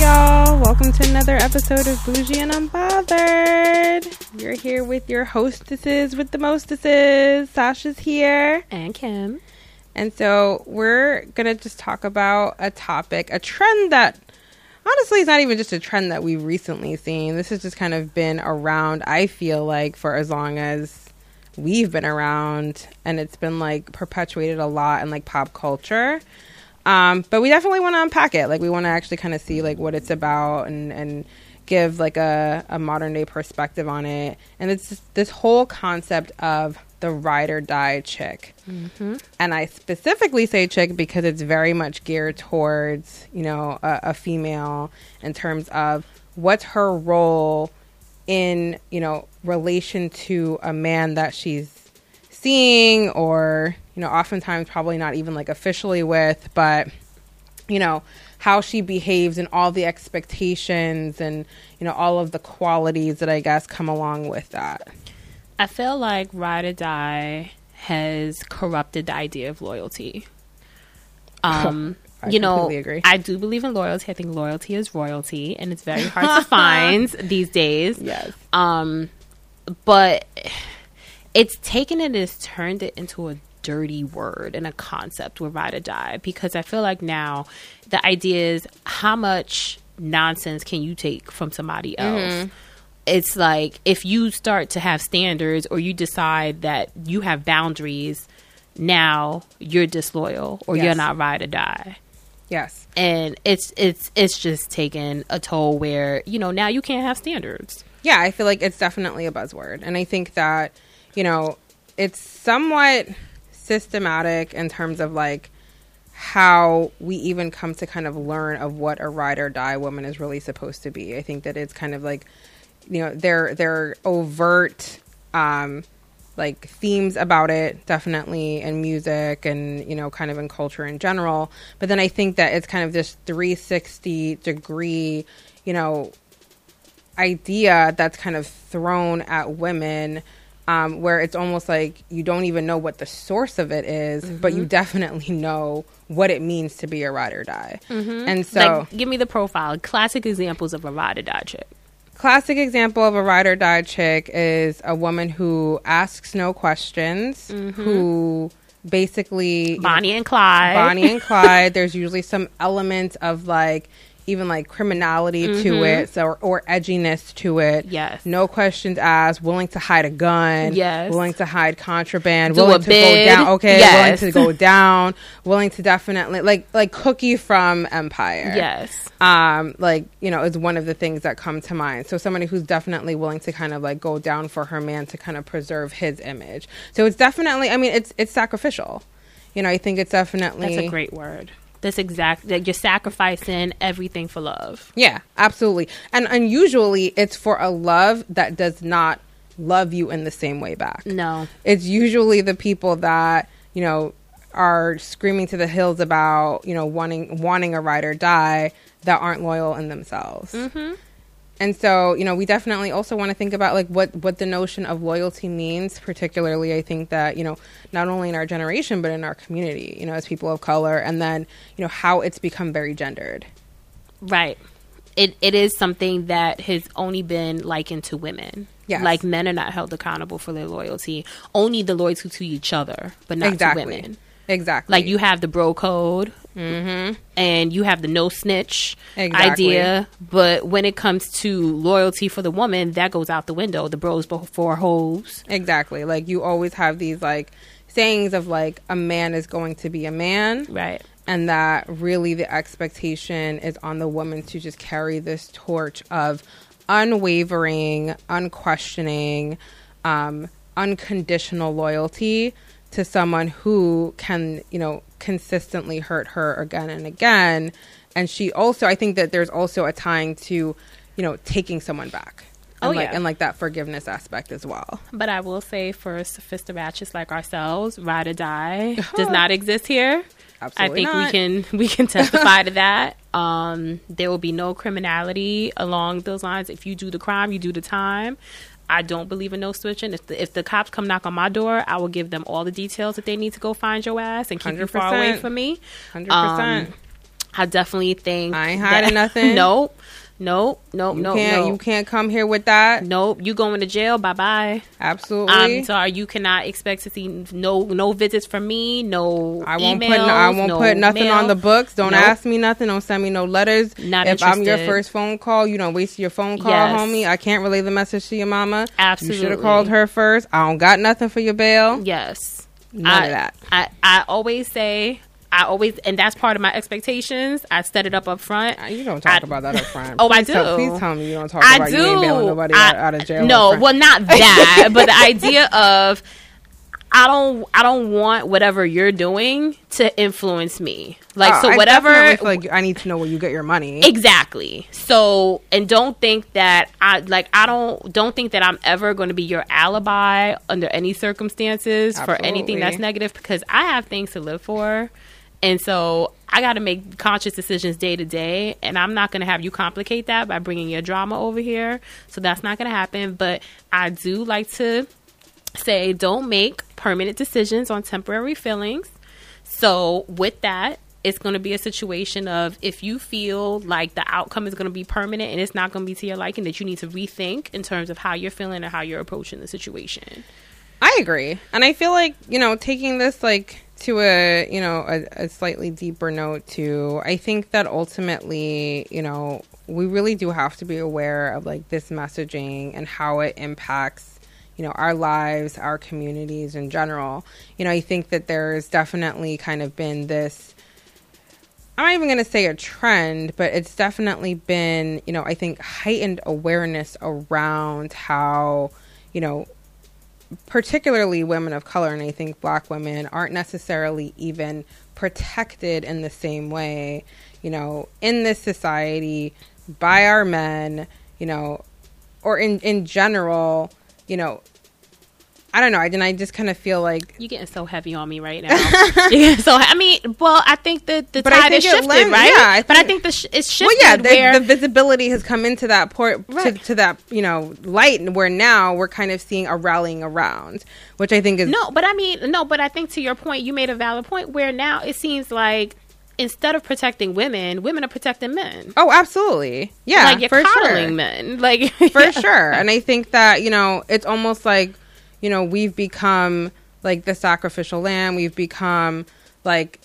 y'all. Welcome to another episode of Bougie and Unbothered. You're here with your hostesses with the mostesses. Sasha's here. And Kim. And so we're going to just talk about a topic, a trend that honestly is not even just a trend that we've recently seen. This has just kind of been around, I feel like, for as long as we've been around. And it's been like perpetuated a lot in like pop culture. Um, but we definitely want to unpack it. Like we want to actually kind of see like what it's about and and give like a, a modern day perspective on it. And it's just this whole concept of the ride or die chick. Mm-hmm. And I specifically say chick because it's very much geared towards you know a, a female in terms of what's her role in you know relation to a man that she's seeing or you know oftentimes probably not even like officially with but you know how she behaves and all the expectations and you know all of the qualities that i guess come along with that I feel like Ride or Die has corrupted the idea of loyalty. Um, I you know, agree. I do believe in loyalty. I think loyalty is royalty, and it's very hard to find these days. yes Um, but it's taken it has turned it into a dirty word and a concept with ride or die. Because I feel like now the idea is how much nonsense can you take from somebody else? Mm-hmm. It's like if you start to have standards or you decide that you have boundaries, now you're disloyal or you're not ride or die. Yes. And it's it's it's just taken a toll where you know now you can't have standards. Yeah i feel like it's definitely a buzzword. And i think that you know it's somewhat systematic in terms of like how we even come to kind of learn of what a ride or die woman is really supposed to be. I think that it's kind of like you know they're they're overt um like themes about it definitely in music and you know kind of in culture in general. But then i think that it's kind of this 360 degree you know idea that's kind of thrown at women um, where it's almost like you don't even know what the source of it is, but you mm-hmm. definitely know what it means to be a ride or die. Mm-hmm. And so, like give me the profile. Classic examples of a ride or die chick. Classic example of a ride or die chick is a woman who asks no questions, mm-hmm. who basically you know, bonnie and clyde. Bonnie and Clyde. There's usually some element of like even like criminality to it, so or, or edginess to it. Mm-hmm. Yes. no questions asked. Willing to hide a gun. Yes. willing to hide contraband. Do willing to bid. go down. Okay, Yes. willing to go down. Willing to definitely like like Cookie from Empire. yes Um, like you know, is one of the things that come to mind. So somebody who's definitely willing to kind of like go down for her man to kind of preserve his image. So it's definitely. I mean, it's it's sacrificial. You know, I think it's definitely that's a great word that's exact that you're sacrificing everything for love Yeah, absolutely. And unusually, it's for a love that does not love you in the same way back. no It's usually the people that, you know, are screaming to the hills about, you know, wanting wanting a ride or die that aren't loyal in themselves. Mm-hmm. And so, you know, we definitely also want to think about like what what the notion of loyalty means. Particularly, I think that you know, not only in our generation but in our community, you know, as people of color, and then you know how it's become very gendered. right it it is something that has only been likened to women Yes. like men are not held accountable for their loyalty only the loyalty to each other but not exactly. to women Exactly. Like you have the bro code, and you have the no snitch Exactly. idea. But when it comes to loyalty for the woman, that goes out the window. The bros before hoes. Exactly. Like you always have these like sayings of like a man is going to be a man Right. and that really the expectation is on the woman to just carry this torch of unwavering, unquestioning, um, unconditional loyalty to someone who can, you know, consistently hurt her again and again. And she also, I think that there's also a tying to, you know, taking someone back. And Oh, like, yeah. and like that forgiveness aspect as well. But I will say for sophisticated like ourselves, ride or die does not exist here. Absolutely I think not. we can we can testify to that. Um, there will be no criminality along those lines. If you do the crime, you do the time. I don't believe in no switching. If the if the cops come knock on my door, I will give them all the details that they need to go find your ass and keep you far away from me. Hundred percent. Um, I definitely think I ain't hiding nothing. Nope. Nope. Nope. You nope. can't nope. you can't come here with that. Nope. You going to jail. Bye bye. Absolutely. I'm sorry. You cannot expect to see no no visits from me. No. I won't emails, put no, I won't no put nothing mail. on the books. Don't Nope. ask me nothing. Don't send me no letters. Not if I'm your first phone call, you don't waste your phone call, Yes. homie. I can't relay the message to your mama. Absolutely, You should have called her first. I don't got nothing for your bail. Yes. None I, of that. I, I always say, I always, and that's part of my expectations. I set it up up front. Uh, You don't talk I- about that up front. Oh, I Please tell- do. please tell me you don't talk I about do. you ain't bailing nobody I- out, out of jail. No, well, not that, but the idea of I don't, I don't want whatever you're doing to influence me. Like, Oh, so whatever. feel like I need to know where you get your money. Exactly. So, and don't think that I like I don't don't think that I'm ever going to be your alibi under any circumstances for anything that's negative because I have things to live for. And so I got to make conscious decisions day to day, and I'm not going to have you complicate that by bringing your drama over here. So that's not going to happen. But I do like to say don't make permanent decisions on temporary feelings. So with that, it's going to be a situation of if you feel like the outcome is going to be permanent and it's not going to be to your liking, that you need to rethink in terms of how you're feeling and how you're approaching the situation. I agree, and I feel like you know taking this like to a you know a, a slightly deeper note too. I think that ultimately you know we really do have to be aware of like this messaging and how it impacts you know our lives, our communities in general. You know, I think that there's definitely kind of been this. I'm not even going to say a trend, but it's definitely been, you know, I think heightened awareness around how, you know, particularly women of color and I think black women aren't necessarily even protected in the same way, you know, in this society by our men, you know, or in in general, you know, I don't know. I then I just kind of feel like You're getting so heavy on me right now. So I mean, well, I think that the tide think has shifted, lends- right? yeah, I but I think- think the sh- it's shifted. well, yeah, the, where the visibility has come into that port to, Right. to that you know light, where now we're kind of seeing a rallying around, which I think is No, but I mean, no, but I think to your point, you made a valid point where now it seems like instead of protecting women, women are protecting men. oh, absolutely, yeah, like you're for coddling sure. men. Like for sure. And I think that, you know, it's almost like, you know, we've become like the sacrificial lamb. We've become like,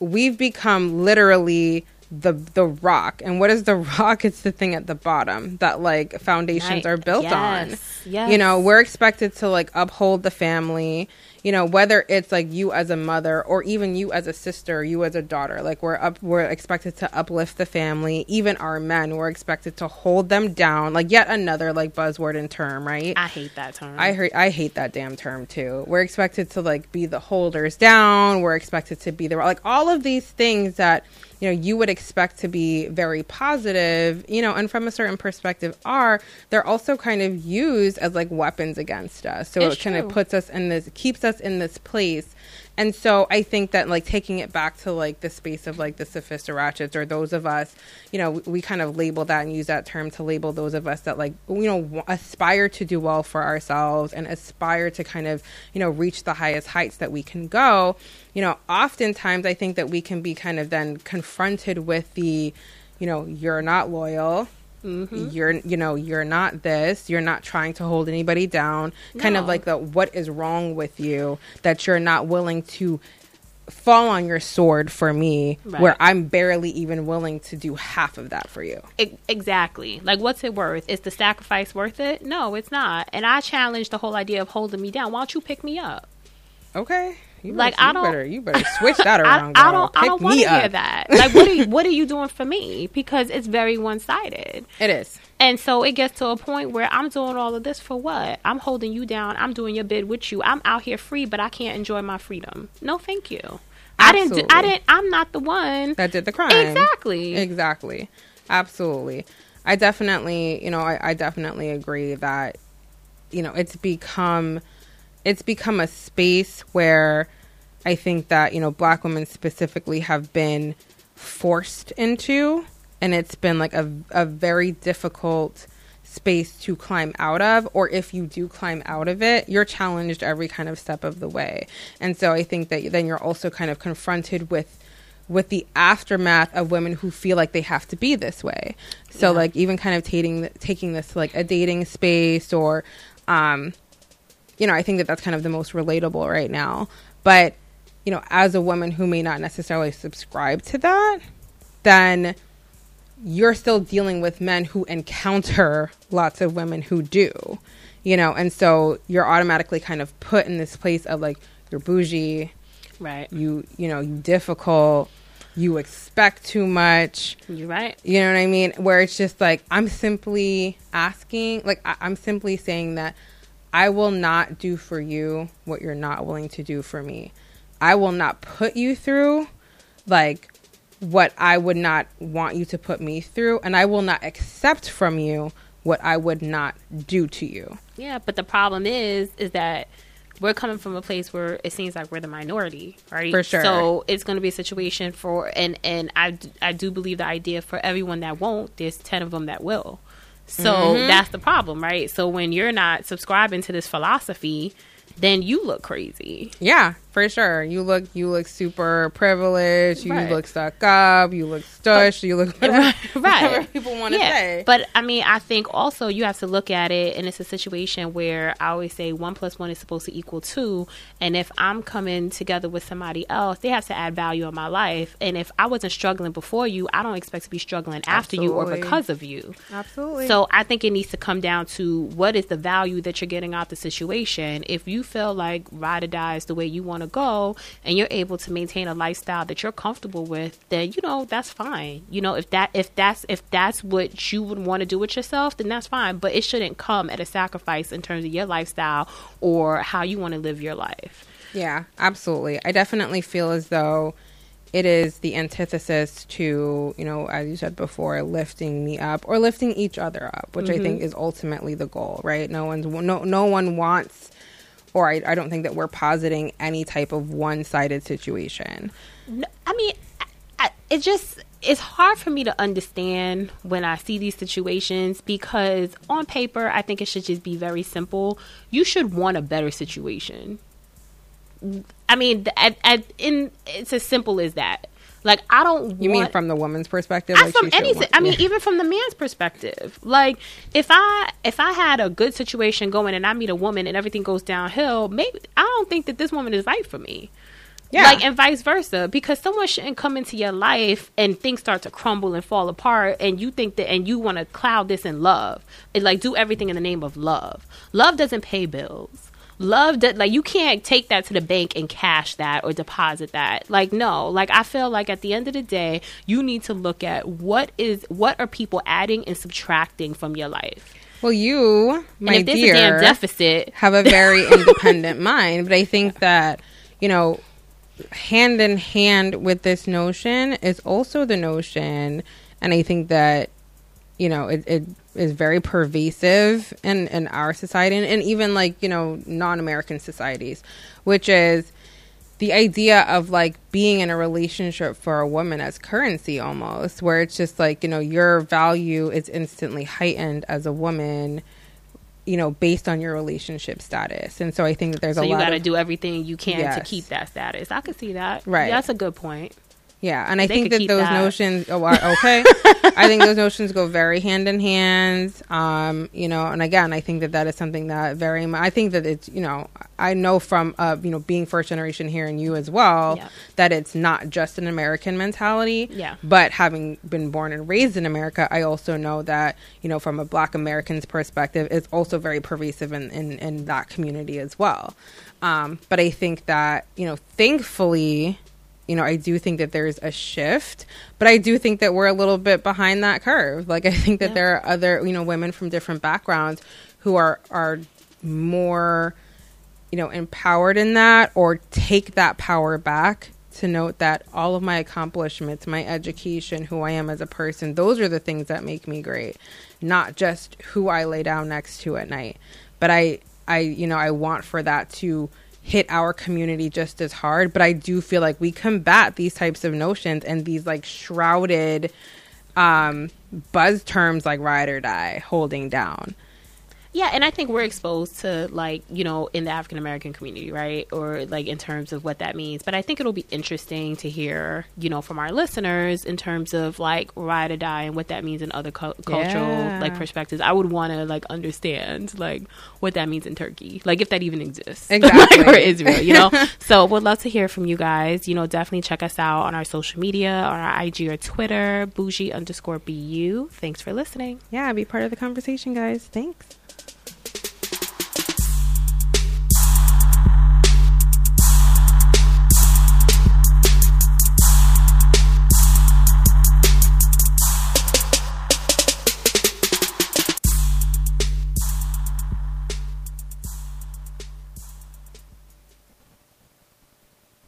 we've become literally the the rock. And what is the rock? It's the thing at the bottom that like foundations Right. are built Yes. on. Yes. You know, we're expected to like uphold the family. You know, whether it's like you as a mother or even you as a sister, you as a daughter, like we're up, we're expected to uplift the family. Even our men, we're expected to hold them down. Like yet another like buzzword and term, right? I hate that term. I heard I hate that damn term too. We're expected to like be the holders down. We're expected to be the like all of these things that you know you would expect to be very positive, you know, and from a certain perspective are they're also kind of used as like weapons against us. So It's it kind of puts us in this keeps us in this place. And so I think that like taking it back to like the space of like the sophistiratchets or those of us, you know, we, we kind of label that and use that term to label those of us that like you know aspire to do well for ourselves and aspire to kind of you know reach the highest heights that we can go. You know, oftentimes I think that we can be kind of then confronted with the, you know, you're not loyal. Mm-hmm. You're, you know, you're not this. You're not trying to hold anybody down. Kind of like the what is wrong with you that you're not willing to fall on your sword for me, Right. where I'm barely even willing to do half of that for you. E- exactly. Like, what's it worth? Is the sacrifice worth it? No, it's not. And I challenge the whole idea of holding me down. Why don't you pick me up? Okay, you Like, better, I don't- better, you better switch that around. I girl. don't. I don't want to hear that. Like, what are you? What are you doing for me? Because it's very one sided. It is. And so it gets to a point where I'm doing all of this for what? I'm holding you down. I'm doing your bid with you. I'm out here free, but I can't enjoy my freedom. No, thank you. I didn't. Do, I didn't. I'm not the one. that did the crime. Exactly. Exactly. Absolutely. I definitely, you know, I, I definitely agree that, you know, it's become, it's become a space where I think that, you know, black women specifically have been forced into, and it's been like a, a very difficult space to climb out of or if you do climb out of it you're challenged every kind of step of the way and so i think that then you're also kind of confronted with with the aftermath of women who feel like they have to be this way. So Yeah. like even kind of taking taking this to, like a dating space or um you know, I think that that's kind of the most relatable right now. But, you know, as a woman who may not necessarily subscribe to that, then you're still dealing with men who encounter lots of women who do, you know, and so you're automatically kind of put in this place of like, you're bougie, Right. you, you know, you difficult, you expect too much. You're right. You know what I mean? Where it's just like I'm simply asking, like I- I'm simply saying that I will not do for you what you're not willing to do for me. I will not put you through like what I would not want you to put me through, and I will not accept from you what I would not do to you. Yeah, but the problem is, is that we're coming from a place where it seems like we're the minority, right? For sure. So it's going to be a situation for, and and I I do believe the idea for everyone that won't, there's ten of them that will. So Mm-hmm. that's the problem, right? So when you're not subscribing to this philosophy, then you look crazy. Yeah, for sure. You look you look super privileged. You Right. look stuck up. You look stush. you look whatever, Right. whatever people want to say. But I mean, I think also you have to look at it, and it's a situation where I always say one plus one is supposed to equal two. And if I'm coming together with somebody else, they have to add value in my life. And if I wasn't struggling before you, I don't expect to be struggling after you or because of you. Absolutely. So I think it needs to come down to what is the value that you're getting out the situation. If you feel like ride or die is the way you want to go, and you're able to maintain a lifestyle that you're comfortable with, then you know that's fine. You know if that if that's if that's what you would want to do with yourself, then that's fine. But it shouldn't come at a sacrifice in terms of your lifestyle or how you want to live your life. Yeah, absolutely. I definitely feel as though it is the antithesis to, you know, as you said before, lifting me up or lifting each other up, which I think mm-hmm. is ultimately the goal, right? No one's no no one wants or I, I don't think that we're positing any type of one-sided situation. No, I mean, it just it's hard for me to understand when I see these situations because on paper, I think it should just be very simple. You should want a better situation. I mean, at, at, in it's as simple as that. Like I don't. You mean from the woman's perspective? I, Like, from anything. want- I mean, yeah. even from the man's perspective. Like if I if I had a good situation going and I meet a woman and everything goes downhill, maybe I don't think that this woman is right for me. Yeah. Like and vice versa, because someone shouldn't come into your life and things start to crumble and fall apart, and you think that and you want to cloud this in love, and like do everything in the name of love. Love doesn't pay bills. Love that like you can't take that to the bank and cash that or deposit that. Like no, like I feel like at the end of the day, you need to look at what is what are people adding and subtracting from your life. well, you, my and if dear, deficit, have a very independent mind. But I think that, you know, hand in hand with this notion is also the notion, and I think that, you know, it, it is very pervasive in, in our society and, and even like, you know, non American societies, which is the idea of like being in a relationship for a woman as currency almost, where it's just like, you know, your value is instantly heightened as a woman you know, based on your relationship status. And so I think that there's a lot. so a you got to do everything you can to keep that status. I can see that. Right. Yeah, that's a good point. Yeah, and I They think that those that. notions oh, are okay. I think those notions go very hand in hand. Um, you know, and again, I think that that is something that very I think that it's, you know, I know from uh, you know, being first generation here and you as well Yeah. that it's not just an American mentality. Yeah. But having been born and raised in America, I also know that, you know, from a black American's perspective, it's also very pervasive in, in, in that community as well. Um, but I think that, you know, thankfully, you know, I do think that there's a shift, but I do think that we're a little bit behind that curve. Like I think that Yeah. there are other, you know, women from different backgrounds who are are more you know, empowered in that or take that power back to note that all of my accomplishments, my education, who I am as a person, those are the things that make me great, not just who I lay down next to at night. But I I you know, I want for that to hit our community just as hard, but I do feel like we combat these types of notions and these like shrouded um buzz terms like ride or die, holding down. Yeah, and I think we're exposed to like you know in the African American community, right, or like in terms of what that means. But I think it'll be interesting to hear you know from our listeners in terms of like ride or die and what that means in other cu- cultural Yeah. like perspectives. I would want to like understand like what that means in Turkey, like if that even exists, Exactly. like, or Israel, you know. so we'd love to hear from you guys. You know, definitely check us out on our social media, on our IG or Twitter, bougie underscore bu. Thanks for listening. Yeah, be part of the conversation, guys. Thanks.